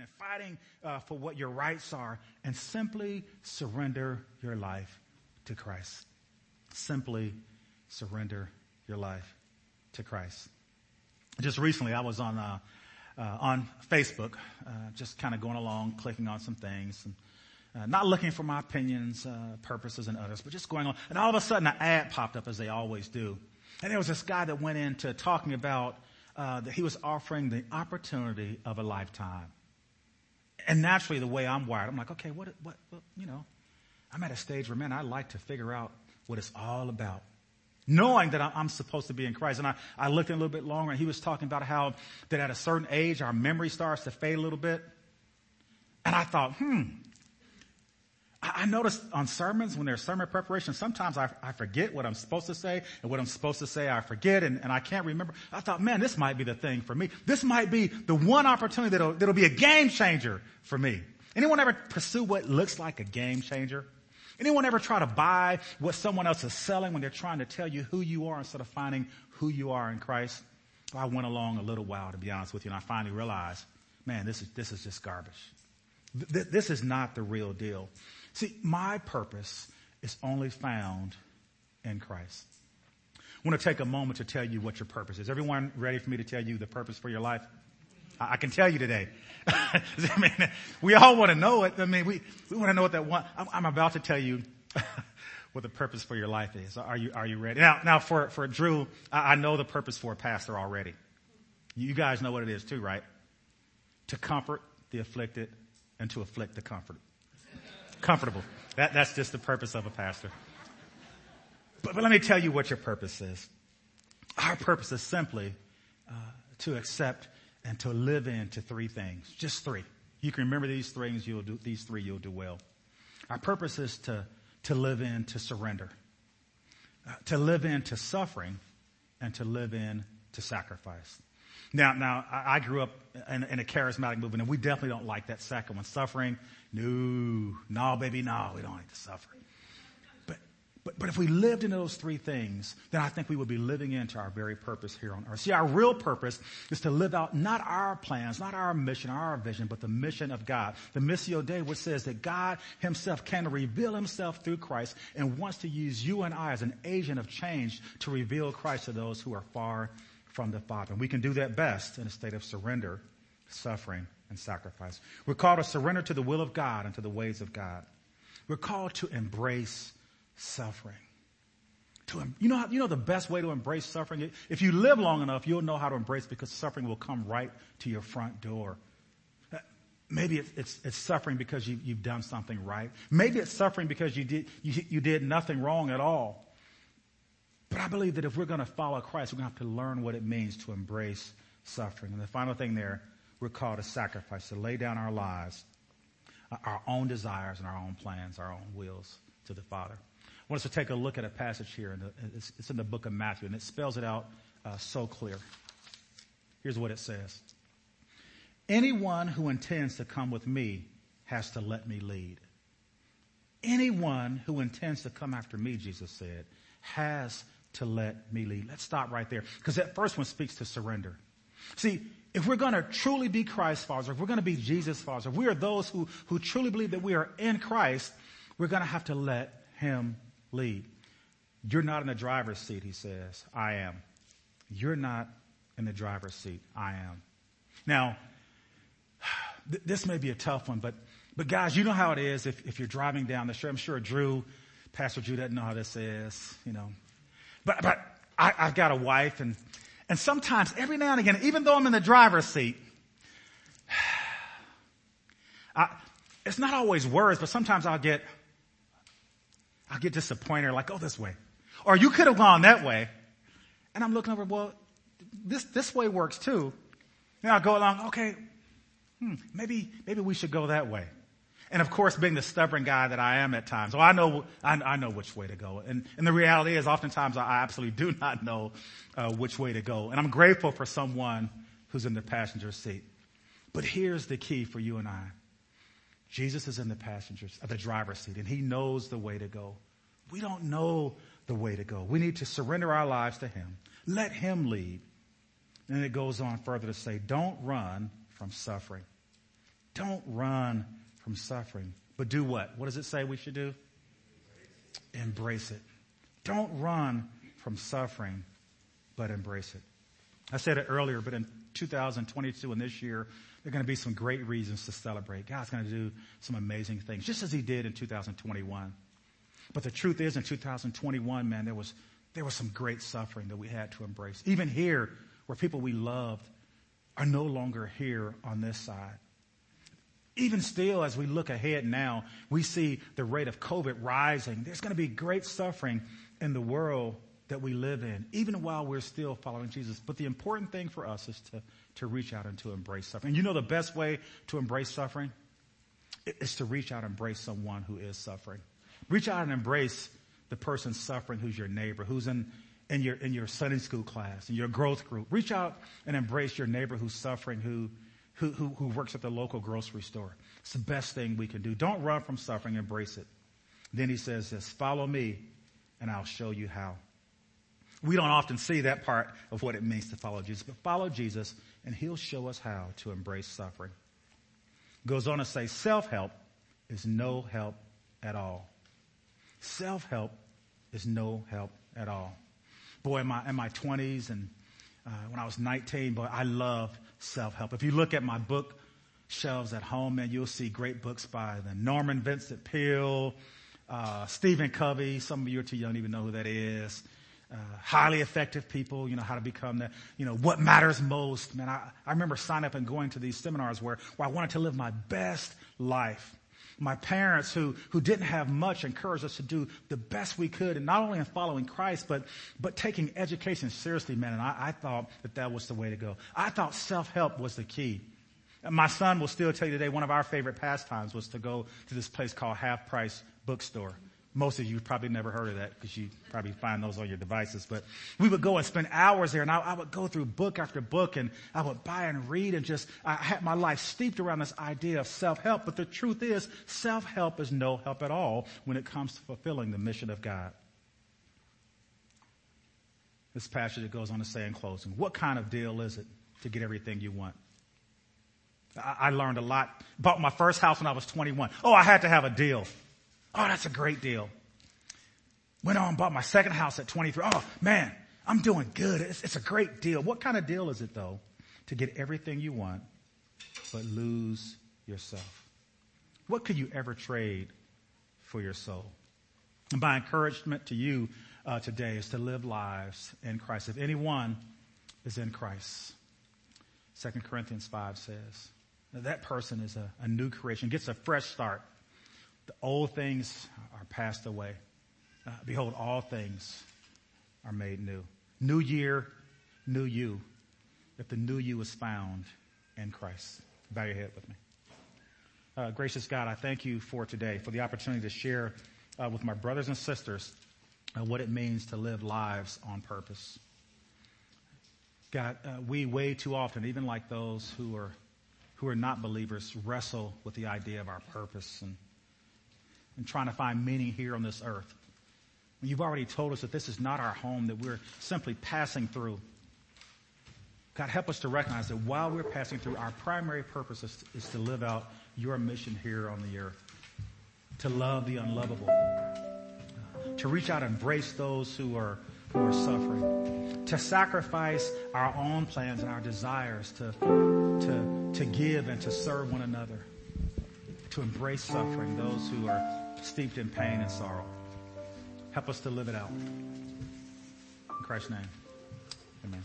and fighting uh, for what your rights are and simply surrender your life to Christ. Simply surrender your life to Christ. Just recently, I was on uh, uh, on Facebook, uh, just kind of going along, clicking on some things, and uh, not looking for my opinions, uh, purposes, and others, but just going on. And all of a sudden, an ad popped up, as they always do. And there was this guy that went into talking about uh, that he was offering the opportunity of a lifetime. And naturally, the way I'm wired, I'm like, okay, what, what, what you know, I'm at a stage where, man, I like to figure out what it's all about knowing that I'm supposed to be in Christ. And I, I looked in a little bit longer and he was talking about how that at a certain age our memory starts to fade a little bit. And I thought, hmm. I, noticed on sermons, when there's sermon preparation, sometimes I, I, forget what I'm supposed to say and what I'm supposed to say I forget and, and I can't remember. I thought, man, this might be the thing for me. This might be the one opportunity that'll, that'll be a game changer for me. Anyone ever pursue what looks like a game changer? Anyone ever try to buy what someone else is selling when they're trying to tell you who you are instead of finding who you are in Christ? I went along a little while, to be honest with you, and I finally realized, man, this is, this is just garbage. Th- this is not the real deal. See, my purpose is only found in Christ. I want to take a moment to tell you what your purpose is. Everyone ready for me to tell you the purpose for your life? I, can tell you today. I mean, we all want to know it. I mean, we, we want to know what that one, I'm, I'm about to tell you what the purpose for your life is. Are you, are you ready? Now, now for, for Drew, I, I know the purpose for a pastor already. You guys know what it is too, right? To comfort the afflicted and to afflict the comforted. Comfortable. That, that's just the purpose of a pastor. But, but let me tell you what your purpose is. Our purpose is simply uh, to accept and to live into three things. Just three. You can remember these things, you'll do, these three, you'll do well. Our purpose is to, to live in to surrender, uh, to live in to suffering, and to live in to sacrifice. Now, now, I, grew up in, in, a charismatic movement, and we definitely don't like that second one. Suffering, no, no, baby, no, we don't like to suffer. But, but but if we lived into those three things, then I think we would be living into our very purpose here on earth. See, our real purpose is to live out not our plans, not our mission, our vision, but the mission of God. The Missio Dei, which says that God himself can reveal himself through Christ and wants to use you and I as an agent of change to reveal Christ to those who are far from the Father. And we can do that best in a state of surrender, suffering, and sacrifice. We're called to surrender to the will of God and to the ways of God. We're called to embrace suffering. To, you know, you know the best way to embrace suffering? If you live long enough, you'll know how to embrace because suffering will come right to your front door. Uh, maybe it's, it's, it's suffering because you, have done something right. Maybe it's suffering because you did, you, you did nothing wrong at all. But I believe that if we're going to follow Christ, we're going to have to learn what it means to embrace suffering. And the final thing there, we're called to sacrifice, to lay down our lives, our own desires and our own plans, our own wills to the Father. I want us to take a look at a passage here. In the, it's, it's, in the book of Matthew, and it spells it out uh, so clear. Here's what it says Anyone who intends to come with me has to let me lead. Anyone who intends to come after me, Jesus said, has to let me lead. Let's stop right there. Because that first one speaks to surrender. See, if we're going to truly be Christ's followers, if we're going to be Jesus' followers, if we are those who, who truly believe that we are in Christ, we're going to have to let Him lead. You're not in the driver's seat, he says. I am. You're not in the driver's seat. I am. Now, th- this may be a tough one, but, but guys, you know how it is if, if you're driving down the street. I'm sure Drew, Pastor Drew doesn't know how this is, you know. But, but I, I've got a wife and, and sometimes every now and again, even though I'm in the driver's seat, I, it's not always words, but sometimes I'll get, I'll get disappointed, like, oh, this way. Or you could have gone that way. And I'm looking over, well, this, this way works too. And I'll go along, okay, hmm, maybe, maybe we should go that way. And of course, being the stubborn guy that I am at times, well, I know, I, I know which way to go. And, and the reality is oftentimes I absolutely do not know uh, which way to go. And I'm grateful for someone who's in the passenger seat. But here's the key for you and I. Jesus is in the passenger, uh, the driver's seat, and he knows the way to go. We don't know the way to go. We need to surrender our lives to him. Let him lead. And it goes on further to say, don't run from suffering. Don't run from suffering, but do what? What does it say we should do? Embrace it. Don't run from suffering, but embrace it. I said it earlier, but in 2022 and this year, there are going to be some great reasons to celebrate. God's going to do some amazing things, just as He did in 2021. But the truth is, in 2021, man, there was there was some great suffering that we had to embrace. Even here, where people we loved are no longer here on this side. Even still, as we look ahead now, we see the rate of COVID rising. There's going to be great suffering in the world that we live in, even while we're still following Jesus. But the important thing for us is to, to reach out and to embrace suffering. And you know the best way to embrace suffering? Is to reach out and embrace someone who is suffering. Reach out and embrace the person suffering who's your neighbor, who's in, in your, in your Sunday school class, in your growth group. Reach out and embrace your neighbor who's suffering, who, who, who, who works at the local grocery store. It's the best thing we can do. Don't run from suffering, embrace it. Then he says this, follow me and I'll show you how. We don't often see that part of what it means to follow Jesus, but follow Jesus and he'll show us how to embrace suffering. Goes on to say self-help is no help at all. Self-help is no help at all. Boy, in my, in my 20s and uh, when I was 19, boy, I loved self-help. If you look at my book shelves at home, man, you'll see great books by the Norman Vincent Peale, uh, Stephen Covey. Some of you are too young to even know who that is. Uh, highly effective people, you know, how to become the, you know, what matters most. Man, I, I remember signing up and going to these seminars where, where I wanted to live my best life my parents who, who didn't have much encouraged us to do the best we could and not only in following Christ, but, but taking education seriously, man. And I, I thought that that was the way to go. I thought self-help was the key. And my son will still tell you today one of our favorite pastimes was to go to this place called Half Price Bookstore. Most of you probably never heard of that because you probably find those on your devices. But we would go and spend hours there, and I, I, would go through book after book, and I would buy and read, and just I had my life steeped around this idea of self-help. But the truth is, self-help is no help at all when it comes to fulfilling the mission of God. This passage goes on to say in closing, what kind of deal is it to get everything you want? I, I learned a lot. Bought my first house when I was 21. Oh, I had to have a deal. Oh, that's a great deal. Went on bought my second house at 23. Oh man, I'm doing good. It's, it's a great deal. What kind of deal is it though? To get everything you want, but lose yourself. What could you ever trade for your soul? And my encouragement to you uh, today is to live lives in Christ. If anyone is in Christ, 2 Corinthians 5 says, that person is a, a new creation, gets a fresh start the old things are passed away. Uh, behold, all things are made new. New year, new you. If the new you is found in Christ. Bow your head with me. Uh, gracious God, I thank you for today, for the opportunity to share uh, with my brothers and sisters uh, what it means to live lives on purpose. God, uh, we way too often, even like those who are who are not believers, wrestle with the idea of our purpose and and trying to find meaning here on this earth. You've already told us that this is not our home, that we're simply passing through. God, help us to recognize that while we're passing through, our primary purpose is, is to live out your mission here on the earth. To love the unlovable. To reach out and embrace those who are, who are suffering. To sacrifice our own plans and our desires to, to, to give and to serve one another to embrace suffering, those who are steeped in pain and sorrow. Help us to live it out. In Christ's name, amen.